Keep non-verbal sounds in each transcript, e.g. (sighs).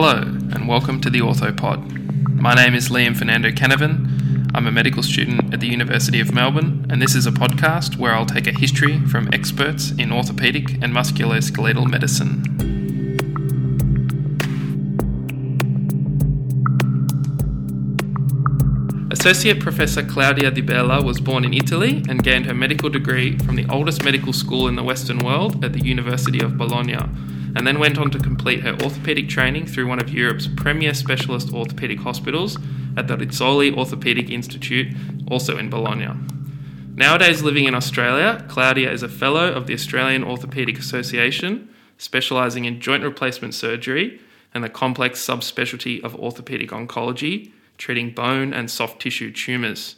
Hello, and welcome to the Orthopod. My name is Liam Fernando Canavan. I'm a medical student at the University of Melbourne, and this is a podcast where I'll take a history from experts in orthopedic and musculoskeletal medicine. Associate Professor Claudia Di Bella was born in Italy and gained her medical degree from the oldest medical school in the Western world at the University of Bologna and then went on to complete her orthopaedic training through one of Europe's premier specialist orthopaedic hospitals at the Rizzoli Orthopaedic Institute, also in Bologna. Nowadays, living in Australia, Claudia is a fellow of the Australian Orthopaedic Association, specialising in joint replacement surgery and the complex subspecialty of orthopaedic oncology, treating bone and soft tissue tumours.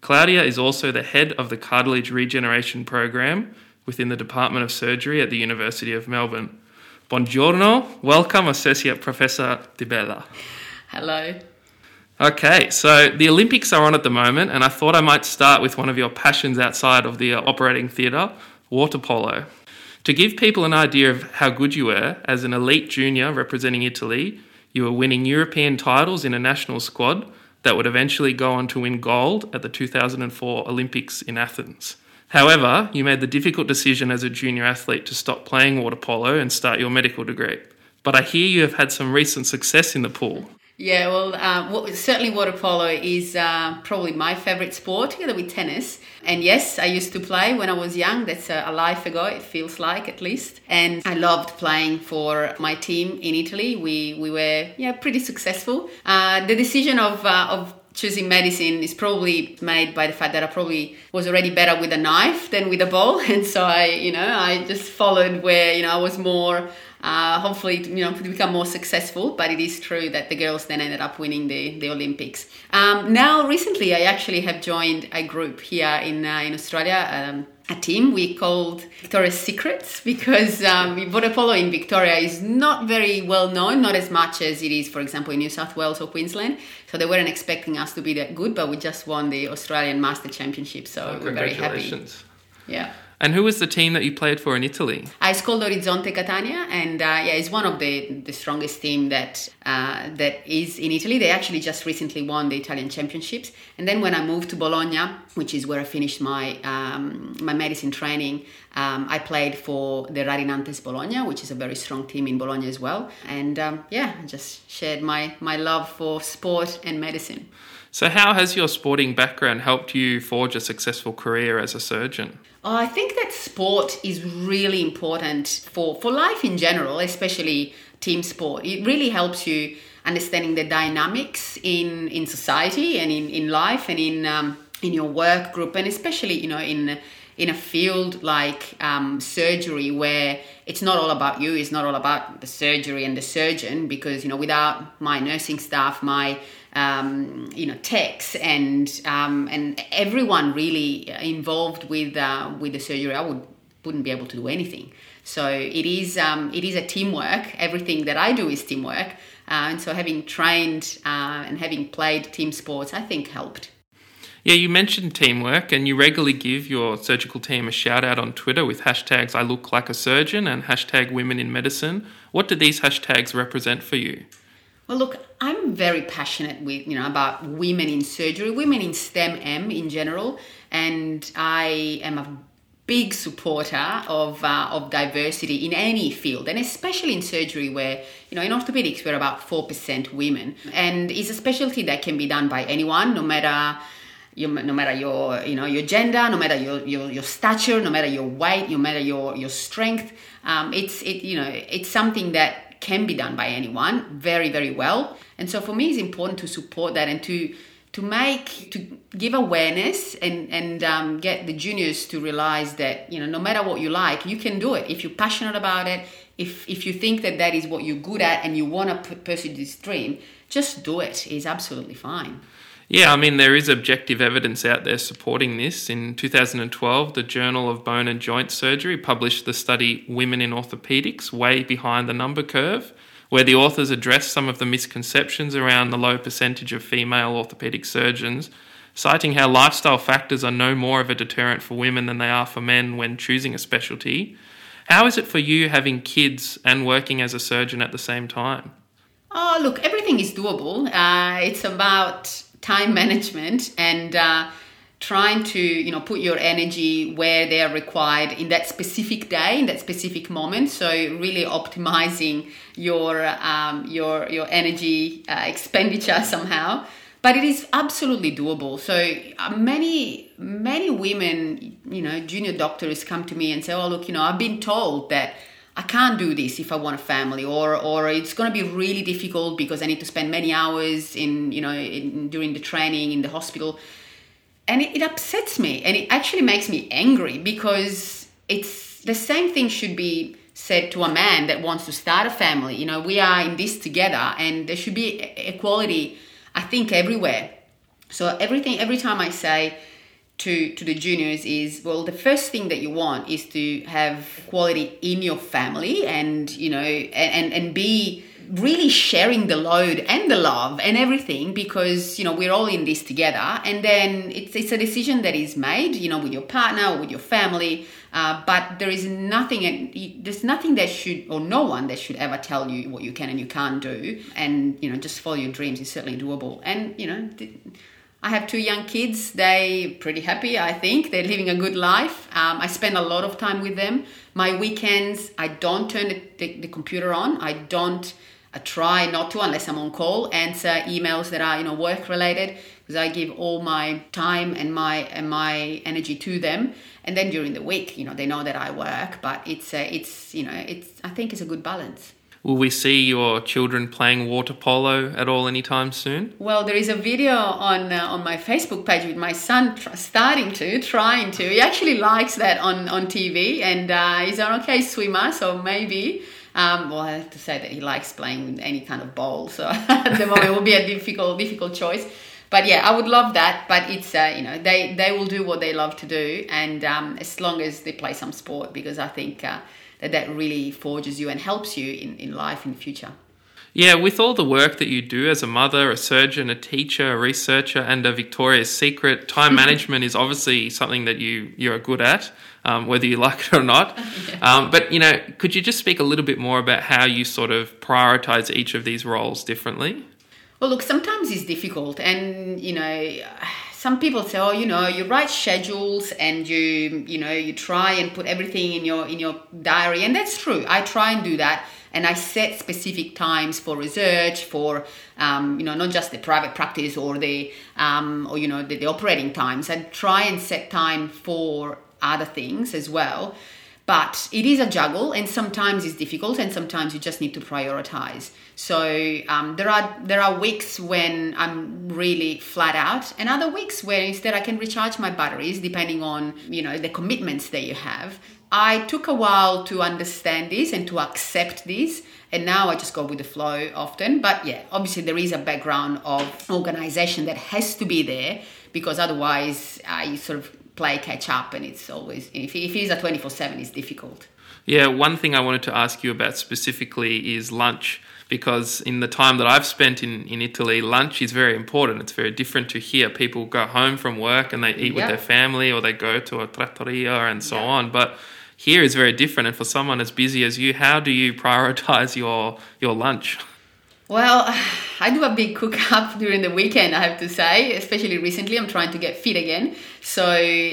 Claudia is also the head of the cartilage regeneration program within the Department of Surgery at the University of Melbourne. Buongiorno. Welcome, Associate Professor Di Bella. Hello. Okay, so the Olympics are on at the moment, and I thought I might start with one of your passions outside of the uh, operating theatre water polo. To give people an idea of how good you were, as an elite junior representing Italy, you were winning European titles in a national squad that would eventually go on to win gold at the 2004 Olympics in Athens. However, you made the difficult decision as a junior athlete to stop playing water polo and start your medical degree. But I hear you have had some recent success in the pool. Yeah, well, uh, certainly water polo is uh, probably my favorite sport, together with tennis. And yes, I used to play when I was young. That's a, a life ago, it feels like at least. And I loved playing for my team in Italy. We we were yeah pretty successful. Uh, the decision of uh, of choosing medicine is probably made by the fact that I probably was already better with a knife than with a ball, (laughs) and so I, you know, I just followed where you know I was more. Uh, hopefully, you know, to become more successful. But it is true that the girls then ended up winning the, the Olympics. Um, now, recently, I actually have joined a group here in uh, in Australia. Um, a team we called Victoria's Secrets because um, water polo in Victoria is not very well known, not as much as it is, for example, in New South Wales or Queensland. So they weren't expecting us to be that good, but we just won the Australian Master Championship, so oh, we're very happy. Yeah. And who was the team that you played for in Italy? I called Orizzonte Catania, and uh, yeah, it's one of the, the strongest team that uh, that is in Italy. They actually just recently won the Italian championships. And then when I moved to Bologna, which is where I finished my um, my medicine training, um, I played for the Rari Nantes Bologna, which is a very strong team in Bologna as well. And um, yeah, I just shared my my love for sport and medicine. So, how has your sporting background helped you forge a successful career as a surgeon? Oh, I think that sport is really important for, for life in general, especially team sport. It really helps you understanding the dynamics in, in society and in, in life and in, um, in your work group, and especially, you know, in in a field like um, surgery where it's not all about you it's not all about the surgery and the surgeon because you know without my nursing staff my um, you know techs and um, and everyone really involved with uh, with the surgery i would wouldn't be able to do anything. So it is um, it is a teamwork. Everything that i do is teamwork. Uh, and so having trained uh, and having played team sports i think helped yeah, you mentioned teamwork, and you regularly give your surgical team a shout out on Twitter with hashtags I look like a surgeon and hashtag women in medicine. What do these hashtags represent for you? Well, look, I'm very passionate with you know about women in surgery, women in STEM M in general, and I am a big supporter of uh, of diversity in any field, and especially in surgery, where you know in orthopedics we're about four percent women, and it's a specialty that can be done by anyone, no matter no matter your you know your gender no matter your, your, your stature no matter your weight no matter your your strength um, it's it you know it's something that can be done by anyone very very well. And so for me it's important to support that and to to make to give awareness and and um, get the juniors to realize that you know no matter what you like you can do it. If you're passionate about it if if you think that that is what you're good at and you want to pursue this dream just do it. it is absolutely fine yeah, I mean, there is objective evidence out there supporting this. In 2012, the Journal of Bone and Joint Surgery published the study Women in Orthopedics Way Behind the Number Curve, where the authors addressed some of the misconceptions around the low percentage of female orthopedic surgeons, citing how lifestyle factors are no more of a deterrent for women than they are for men when choosing a specialty. How is it for you having kids and working as a surgeon at the same time? Oh, look, everything is doable. Uh, it's about time management and uh, trying to, you know, put your energy where they are required in that specific day, in that specific moment. So really optimizing your um, your your energy uh, expenditure somehow. But it is absolutely doable. So uh, many many women, you know, junior doctors come to me and say, "Oh, look, you know, I've been told that." I can't do this if I want a family, or or it's going to be really difficult because I need to spend many hours in you know in, during the training in the hospital, and it, it upsets me, and it actually makes me angry because it's the same thing should be said to a man that wants to start a family. You know, we are in this together, and there should be equality. I think everywhere. So everything, every time I say to to the juniors is well the first thing that you want is to have quality in your family and you know and and be really sharing the load and the love and everything because you know we're all in this together. And then it's, it's a decision that is made you know with your partner or with your family. Uh, but there is nothing and there's nothing that should or no one that should ever tell you what you can and you can't do. And you know just follow your dreams is certainly doable. And you know I have two young kids. They pretty happy, I think. They're living a good life. Um, I spend a lot of time with them. My weekends, I don't turn the, the, the computer on. I don't. I try not to unless I'm on call. Answer emails that are you know work related because I give all my time and my and my energy to them. And then during the week, you know, they know that I work, but it's a, it's you know it's I think it's a good balance. Will we see your children playing water polo at all anytime soon? Well, there is a video on uh, on my Facebook page with my son tr- starting to, trying to. He actually likes that on, on TV, and uh, he's an okay swimmer, so maybe. Um, well, I have to say that he likes playing with any kind of ball, so (laughs) at the moment it will be a difficult difficult choice. But yeah, I would love that. But it's uh, you know they they will do what they love to do, and um, as long as they play some sport, because I think uh, that that really forges you and helps you in, in life in the future. Yeah, with all the work that you do as a mother, a surgeon, a teacher, a researcher, and a Victoria's Secret, time (laughs) management is obviously something that you you're good at, um, whether you (laughs) like it or not. (laughs) um, but you know, could you just speak a little bit more about how you sort of prioritize each of these roles differently? Well, look, sometimes it's difficult, and you know some people say, oh, you know, you write schedules and you, you know, you try and put everything in your in your diary, and that's true. I try and do that, and I set specific times for research, for um, you know, not just the private practice or the um, or you know the, the operating times. I try and set time for other things as well. But it is a juggle, and sometimes it's difficult, and sometimes you just need to prioritize. So um, there are there are weeks when I'm really flat out, and other weeks where instead I can recharge my batteries depending on you know the commitments that you have. I took a while to understand this and to accept this, and now I just go with the flow often. But yeah, obviously there is a background of organization that has to be there because otherwise I sort of play catch up, and it's always if, if it is a twenty four seven, it's difficult. Yeah, one thing I wanted to ask you about specifically is lunch because in the time that I've spent in, in Italy, lunch is very important. It's very different to here. People go home from work and they eat yeah. with their family or they go to a trattoria and so yeah. on. But here is very different. And for someone as busy as you, how do you prioritize your, your lunch? (laughs) Well, (sighs) I do a big cook up (laughs) during the weekend, I have to say. Especially recently, I'm trying to get fit again, so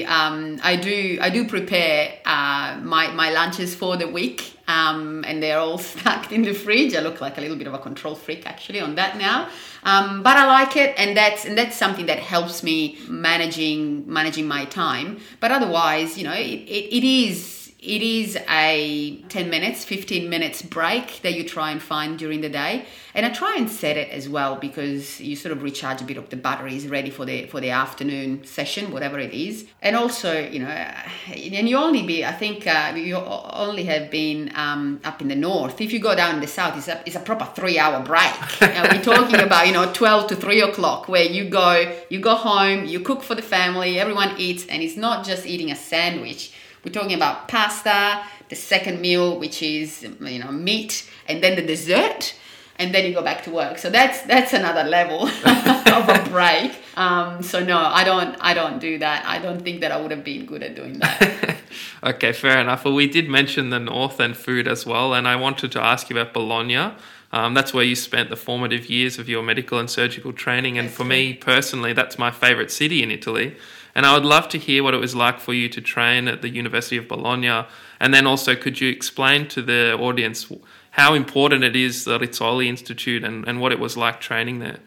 um, I do I do prepare uh, my my lunches for the week, um, and they're all (laughs) stacked in the fridge. I look like a little bit of a control freak actually on that now, um, but I like it, and that's and that's something that helps me managing managing my time. But otherwise, you know, it, it, it is it is a 10 minutes 15 minutes break that you try and find during the day. And i try and set it as well because you sort of recharge a bit of the batteries ready for the for the afternoon session whatever it is. And also you know and you only be i think uh, you only have been um, up in the north. If you go down in the south it's a, it's a proper three hour break we're talking (laughs) about you know 12 to 3 o'clock where you go you go home you cook for the family everyone eats and it's not just eating a sandwich we're talking about pasta, the second meal, which is you know meat, and then the dessert, and then you go back to work. So that's that's another level (laughs) of a break. Um, so no, I don't I don't do that. I don't think that I would have been good at doing that. (laughs) okay, fair enough. Well, we did mention the north and food as well, and I wanted to ask you about Bologna. Um, that's where you spent the formative years of your medical and surgical training. And for me personally, that's my favourite city in Italy. And I would love to hear what it was like for you to train at the University of Bologna. And then also, could you explain to the audience how important it is, the Rizzoli Institute, and, and what it was like training there?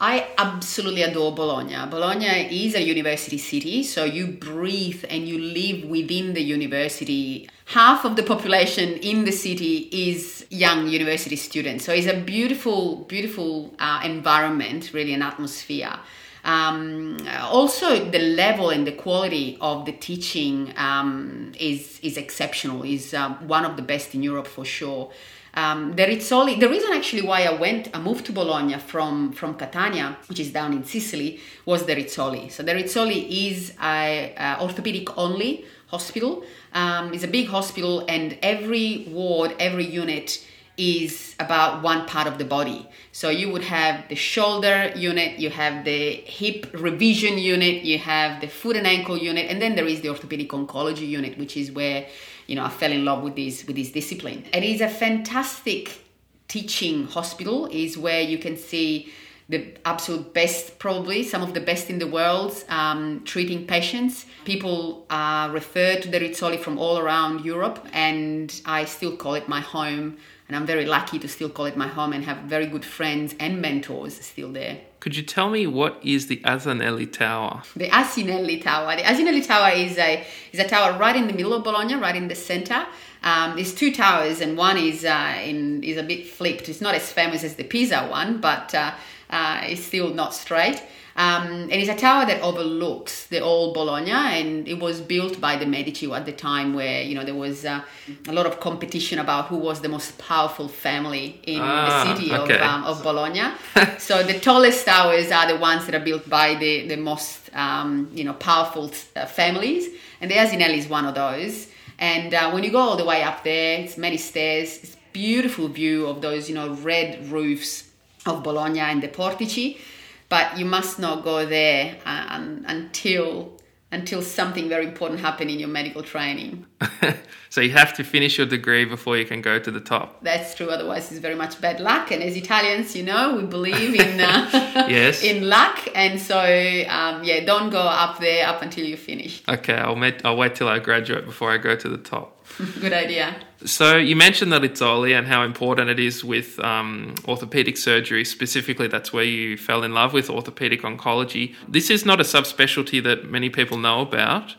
I absolutely adore Bologna. Bologna is a university city, so you breathe and you live within the university. Half of the population in the city is young university students, so it's a beautiful, beautiful uh, environment, really an atmosphere. Um, also, the level and the quality of the teaching um, is is exceptional. is uh, one of the best in Europe for sure. Um, the Rizzoli, the reason actually why I went, I moved to Bologna from, from Catania, which is down in Sicily, was the Rizzoli. So the Rizzoli is a, a orthopedic only hospital. Um, it's a big hospital, and every ward, every unit is about one part of the body. So you would have the shoulder unit, you have the hip revision unit, you have the foot and ankle unit, and then there is the orthopedic oncology unit, which is where you know I fell in love with this with this discipline. It is a fantastic teaching hospital. Is where you can see the absolute best, probably some of the best in the world, um, treating patients. People are referred to the Rizzoli from all around Europe, and I still call it my home. And I'm very lucky to still call it my home and have very good friends and mentors still there. Could you tell me what is the Asinelli Tower? The Asinelli Tower. The Asinelli Tower is a is a tower right in the middle of Bologna, right in the center. Um, there's two towers, and one is uh, in is a bit flipped. It's not as famous as the Pisa one, but uh, uh, it's still not straight. Um, and it's a tower that overlooks the old Bologna, and it was built by the Medici at the time, where you know there was uh, a lot of competition about who was the most powerful family in ah, the city okay. of, um, of Bologna. (laughs) so the tallest towers are the ones that are built by the the most um, you know powerful uh, families, and the Asinelli is one of those. And uh, when you go all the way up there, it's many stairs. It's beautiful view of those you know red roofs of Bologna and the Portici but you must not go there uh, until until something very important happened in your medical training. (laughs) so you have to finish your degree before you can go to the top. That's true. Otherwise, it's very much bad luck. And as Italians, you know, we believe in uh, (laughs) yes (laughs) in luck. And so, um, yeah, don't go up there up until you finish. Okay, I'll, I'll wait till I graduate before I go to the top. (laughs) Good idea. So you mentioned the Rizzoli and how important it is with um, orthopedic surgery. Specifically, that's where you fell in love with orthopedic oncology. This is not a subspecialty that many people know about.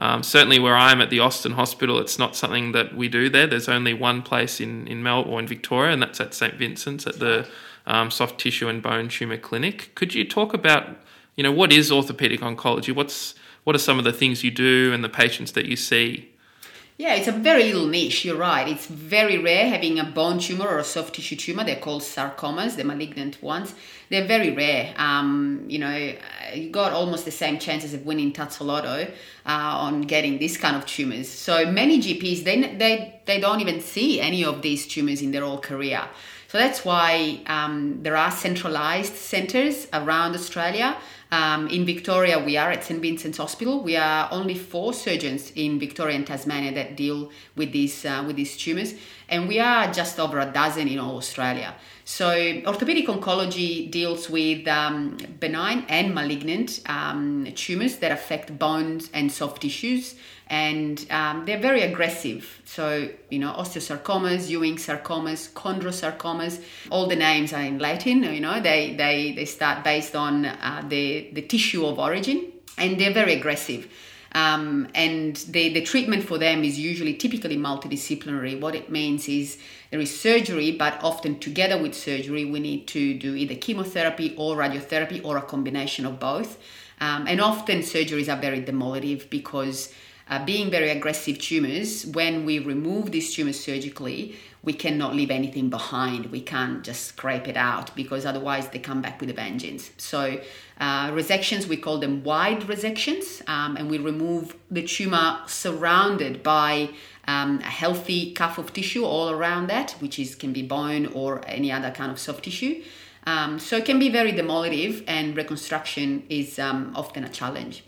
Um, certainly, where I am at the Austin Hospital, it's not something that we do there. There's only one place in in Melbourne or in Victoria, and that's at St Vincent's at the um, Soft Tissue and Bone Tumor Clinic. Could you talk about, you know, what is orthopedic oncology? What's what are some of the things you do and the patients that you see? Yeah, it's a very little niche. You're right. It's very rare having a bone tumor or a soft tissue tumor. They're called sarcomas, the malignant ones. They're very rare. Um, you know, you got almost the same chances of winning Tattslotto uh, on getting this kind of tumors. So many GPs they they they don't even see any of these tumors in their whole career. So that's why um, there are centralized centers around Australia um, in Victoria, we are at St Vincent's Hospital. We are only four surgeons in Victoria and Tasmania that deal with these uh, with these tumors, and we are just over a dozen in all Australia. So, orthopedic oncology deals with um, benign and malignant um, tumors that affect bones and soft tissues, and um, they're very aggressive. So, you know, osteosarcomas, Ewing sarcomas, chondrosarcomas, all the names are in Latin. You know, they they they start based on uh, the the tissue of origin, and they're very aggressive. Um, and the, the treatment for them is usually typically multidisciplinary. What it means is there is surgery, but often together with surgery, we need to do either chemotherapy or radiotherapy or a combination of both. Um, and often surgeries are very demolitive because uh, being very aggressive tumors, when we remove these tumors surgically, we cannot leave anything behind. We can't just scrape it out because otherwise they come back with a vengeance. So, uh, resections, we call them wide resections, um, and we remove the tumor surrounded by um, a healthy cuff of tissue all around that, which is can be bone or any other kind of soft tissue. Um, so it can be very demolitive, and reconstruction is um, often a challenge.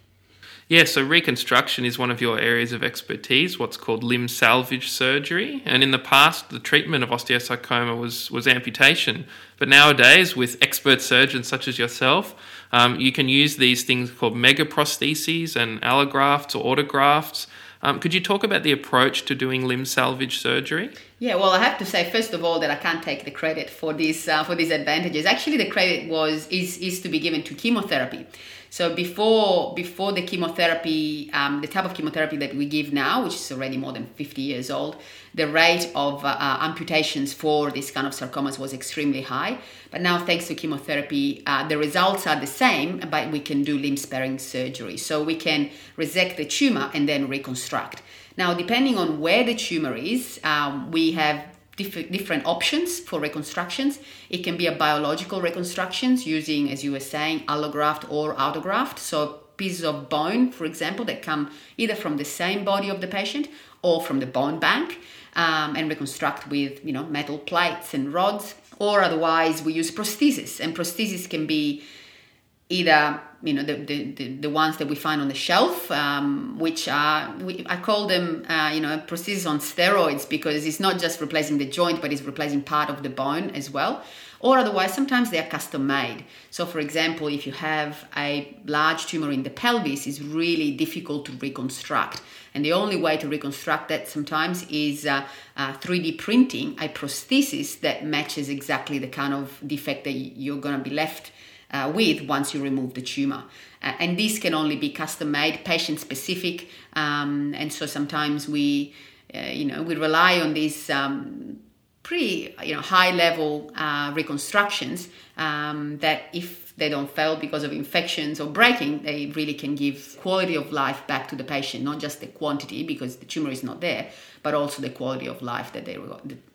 Yeah, so reconstruction is one of your areas of expertise, what's called limb salvage surgery. And in the past, the treatment of osteosarcoma was, was amputation. But nowadays, with expert surgeons such as yourself, um, you can use these things called megaprostheses and allografts or autografts. Um, could you talk about the approach to doing limb salvage surgery? Yeah, well, I have to say first of all that I can't take the credit for these uh, for these advantages. Actually, the credit was is is to be given to chemotherapy. So before before the chemotherapy, um, the type of chemotherapy that we give now, which is already more than 50 years old, the rate of uh, uh, amputations for this kind of sarcomas was extremely high. But now, thanks to chemotherapy, uh, the results are the same, but we can do limb sparing surgery. So we can resect the tumor and then reconstruct. Now, depending on where the tumor is, um, we have different options for reconstructions. It can be a biological reconstructions using, as you were saying, allograft or autograft. So pieces of bone, for example, that come either from the same body of the patient or from the bone bank, um, and reconstruct with you know metal plates and rods. Or otherwise, we use prosthesis, and prosthesis can be either you know the, the, the, ones that we find on the shelf um, which are we, i call them uh, you know prosthesis on steroids because it's not just replacing the joint but it's replacing part of the bone as well. Or otherwise sometimes they are custom made so for example if you have a large tumor in the pelvis it's really difficult to reconstruct. And the only way to reconstruct that sometimes is uh, uh, 3d printing a prosthesis that matches exactly the kind of defect that you're going to be left uh, with once you remove the tumor. Uh, and this can only be custom made, patient specific. Um, and so sometimes we, uh, you know, we rely on these um, pretty, you know, high level uh, reconstructions um, that if they don't fail because of infections or breaking, they really can give quality of life back to the patient, not just the quantity because the tumor is not there, but also the quality of life that they,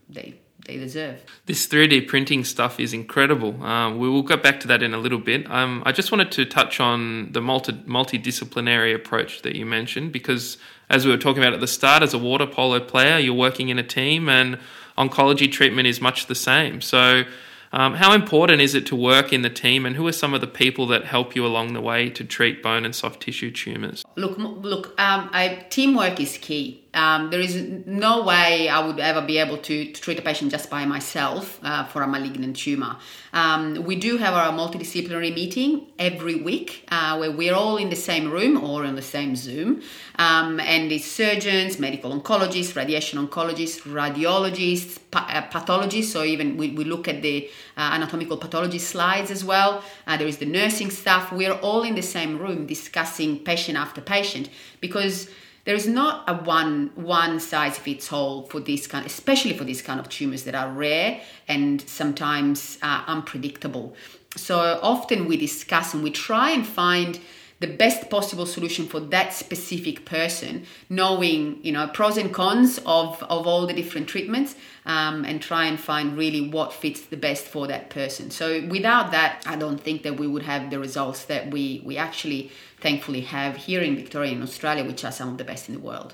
they they deserve. This 3D printing stuff is incredible. Um, we will get back to that in a little bit. Um, I just wanted to touch on the multi- multidisciplinary approach that you mentioned because, as we were talking about at the start, as a water polo player, you're working in a team and oncology treatment is much the same. So, um, how important is it to work in the team, and who are some of the people that help you along the way to treat bone and soft tissue tumors? Look, look, um, I, teamwork is key. Um, there is no way I would ever be able to, to treat a patient just by myself uh, for a malignant tumor. Um, we do have our multidisciplinary meeting every week uh, where we're all in the same room or on the same Zoom. Um, and it's surgeons, medical oncologists, radiation oncologists, radiologists, pa- uh, pathologists. So even we, we look at the uh, anatomical pathology slides as well. Uh, there is the nursing staff. We're all in the same room discussing patient after patient because there is not a one one size fits all for this kind, especially for these kind of tumors that are rare and sometimes uh, unpredictable. So often we discuss and we try and find the best possible solution for that specific person, knowing you know pros and cons of of all the different treatments, um, and try and find really what fits the best for that person. So without that, I don't think that we would have the results that we we actually thankfully have here in Victoria in Australia, which are some of the best in the world.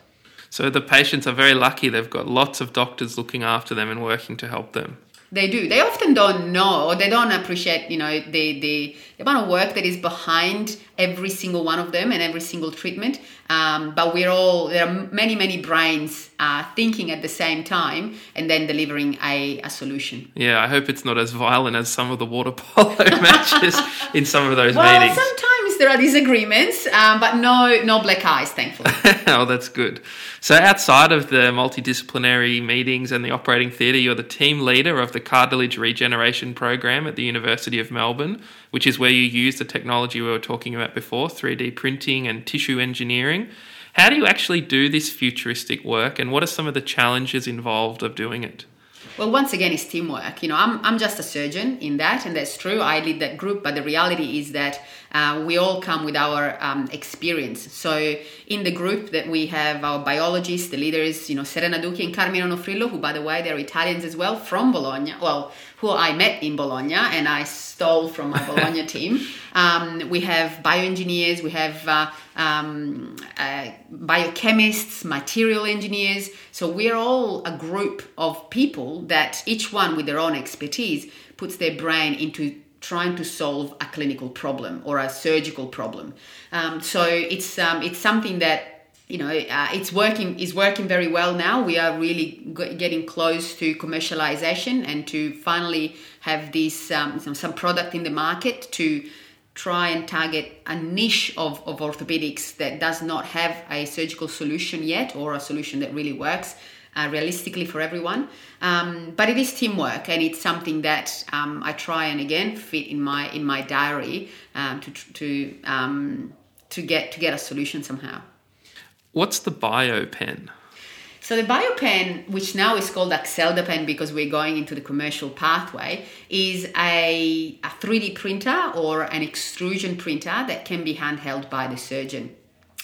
So the patients are very lucky; they've got lots of doctors looking after them and working to help them. They do. They often don't know or they don't appreciate, you know, the, the, the amount of work that is behind every single one of them and every single treatment. Um, but we're all, there are many, many brains uh, thinking at the same time and then delivering a, a solution. Yeah, I hope it's not as violent as some of the water polo (laughs) matches in some of those well, meetings. Sometimes there are disagreements, um, but no, no black eyes, thankfully. (laughs) oh, that's good. So, outside of the multidisciplinary meetings and the operating theatre, you're the team leader of the cartilage regeneration program at the University of Melbourne, which is where you use the technology we were talking about before 3D printing and tissue engineering. How do you actually do this futuristic work, and what are some of the challenges involved of doing it? Well, once again, it's teamwork. You know, I'm, I'm just a surgeon in that, and that's true. I lead that group, but the reality is that uh, we all come with our um, experience. So, in the group that we have our biologists, the leaders, you know, Serena Duchi and Carmine Onofrillo, who, by the way, they're Italians as well from Bologna. Well, who I met in Bologna and I stole from my (laughs) Bologna team. Um, we have bioengineers, we have uh, um, uh, biochemists, material engineers. So we're all a group of people that each one with their own expertise puts their brain into trying to solve a clinical problem or a surgical problem. Um, so it's um, it's something that you know uh, it's working is working very well now. We are really g- getting close to commercialization and to finally have this um, some, some product in the market to try and target a niche of, of orthopedics that does not have a surgical solution yet or a solution that really works uh, realistically for everyone. Um, but it is teamwork, and it's something that um, I try and again fit in my in my diary um, to to um, to get to get a solution somehow. What's the BioPen? So the BioPen, which now is called AccelDaPen because we're going into the commercial pathway, is a, a 3D printer or an extrusion printer that can be handheld by the surgeon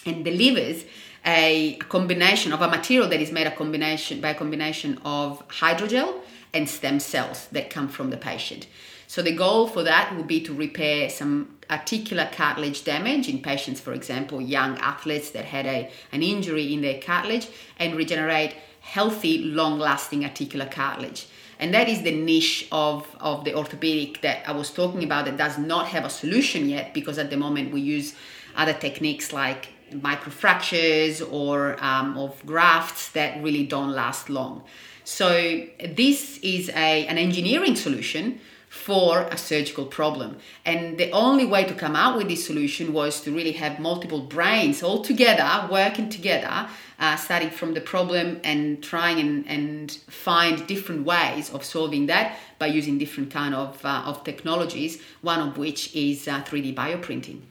and delivers a, combination of a material that is made a combination by a combination of hydrogel and stem cells that come from the patient. So the goal for that would be to repair some articular cartilage damage in patients, for example, young athletes that had a, an injury in their cartilage and regenerate healthy, long-lasting articular cartilage. And that is the niche of, of the orthopedic that I was talking about that does not have a solution yet because at the moment we use other techniques like microfractures or um, of grafts that really don't last long. So this is a, an engineering solution for a surgical problem. And the only way to come out with this solution was to really have multiple brains all together, working together, uh, starting from the problem and trying and, and find different ways of solving that by using different kind of, uh, of technologies, one of which is uh, 3D bioprinting.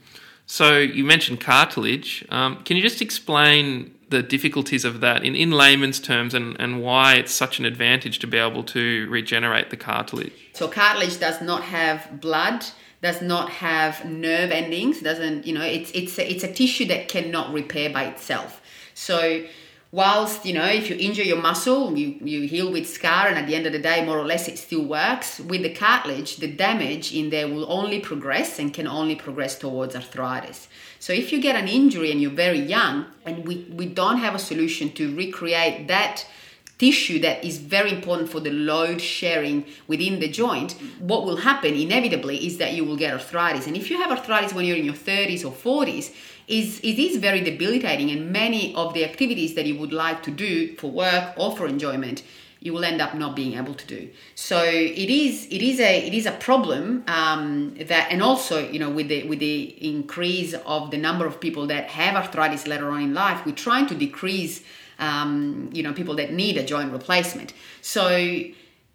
So you mentioned cartilage. Um, can you just explain the difficulties of that in, in layman's terms and, and why it's such an advantage to be able to regenerate the cartilage? So cartilage does not have blood, does not have nerve endings, doesn't, you know, it's it's a, it's a tissue that cannot repair by itself. So whilst you know if you injure your muscle you, you heal with scar and at the end of the day more or less it still works with the cartilage the damage in there will only progress and can only progress towards arthritis so if you get an injury and you're very young and we, we don't have a solution to recreate that tissue that is very important for the load sharing within the joint, what will happen inevitably is that you will get arthritis. And if you have arthritis when you're in your 30s or 40s, is it is very debilitating and many of the activities that you would like to do for work or for enjoyment you will end up not being able to do. So it is it is a it is a problem um, that and also you know with the with the increase of the number of people that have arthritis later on in life we're trying to decrease um, you know people that need a joint replacement. So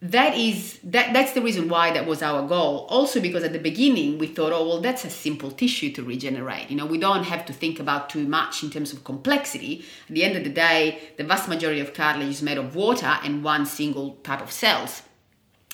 that is that that's the reason why that was our goal. Also because at the beginning we thought oh well that's a simple tissue to regenerate. You know we don't have to think about too much in terms of complexity. At the end of the day the vast majority of cartilage is made of water and one single type of cells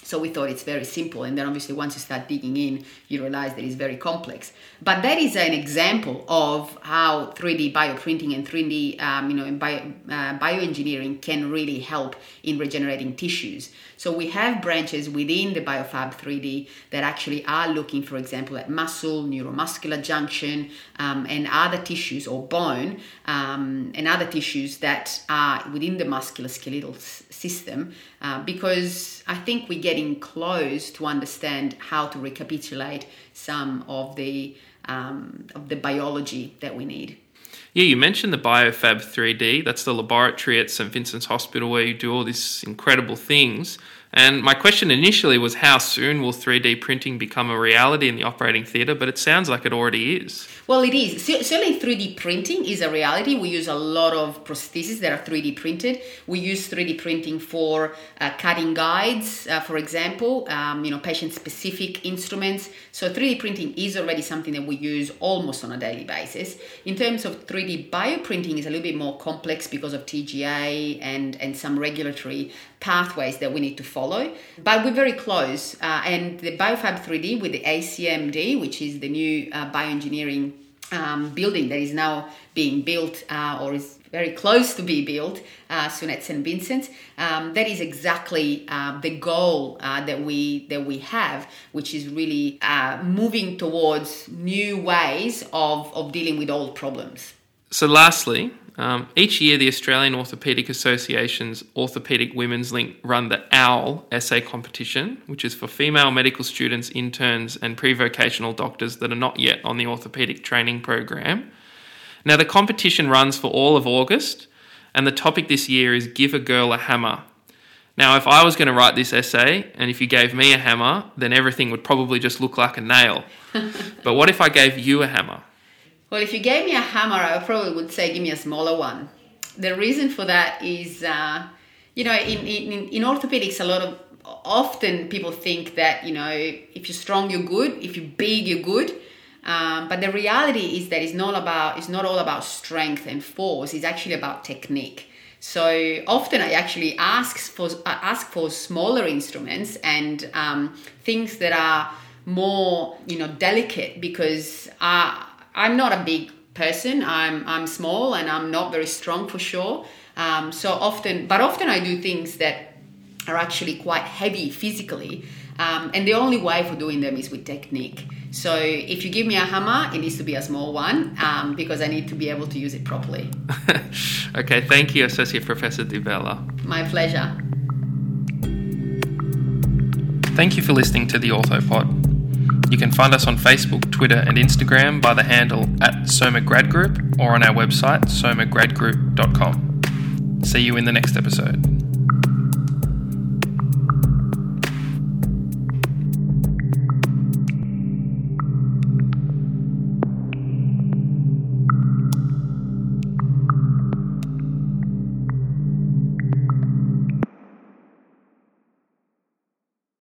so we thought it's very simple, and then obviously once you start digging in, you realize that it's very complex. But that is an example of how 3D bioprinting and 3D, um, you know, bio, uh, bioengineering can really help in regenerating tissues. So we have branches within the BioFab 3D that actually are looking, for example, at muscle, neuromuscular junction, um, and other tissues or bone um, and other tissues that are within the musculoskeletal system, uh, because I think we're getting close to understand how to recapitulate some of the um, of the biology that we need. Yeah, you mentioned the BioFab 3D. That's the laboratory at St Vincent's Hospital where you do all these incredible things. And my question initially was how soon will 3D printing become a reality in the operating theatre? But it sounds like it already is. Well, it is. Certainly, 3D printing is a reality. We use a lot of prostheses that are 3D printed. We use 3D printing for uh, cutting guides, uh, for example, um, you know, patient-specific instruments. So 3D printing is already something that we use almost on a daily basis. In terms of 3D bioprinting, is a little bit more complex because of TGA and and some regulatory pathways that we need to follow. But we're very close. Uh, and the BioFab 3D with the ACMD, which is the new uh, bioengineering um, building that is now being built uh, or is very close to be built uh, soon at St. Vincent. Um, that is exactly uh, the goal uh, that we that we have, which is really uh, moving towards new ways of, of dealing with old problems. So, lastly, Um, each year, the Australian Orthopaedic Association's Orthopaedic Women's Link run the OWL essay competition, which is for female medical students, interns, and pre vocational doctors that are not yet on the orthopaedic training program. Now, the competition runs for all of August, and the topic this year is Give a Girl a Hammer. Now, if I was going to write this essay, and if you gave me a hammer, then everything would probably just look like a nail. (laughs) but what if I gave you a hammer? Well, if you gave me a hammer, I probably would say give me a smaller one. The reason for that is, uh, you know, in, in, in orthopedics, a lot of often people think that, you know, if you're strong, you're good. If you're big, you're good. Um, but the reality is that it's not about it's not all about strength and force. It's actually about technique. So often I actually ask for ask for smaller instruments and um, things that are more you know delicate because uh, I'm not a big person. I'm I'm small and I'm not very strong for sure. Um, so often, but often I do things that are actually quite heavy physically, um, and the only way for doing them is with technique. So if you give me a hammer, it needs to be a small one um, because I need to be able to use it properly. (laughs) okay, thank you, Associate Professor Di Bella. My pleasure. Thank you for listening to the OrthoPod. You can find us on Facebook, Twitter, and Instagram by the handle at Soma Grad Group or on our website, somagradgroup.com. See you in the next episode.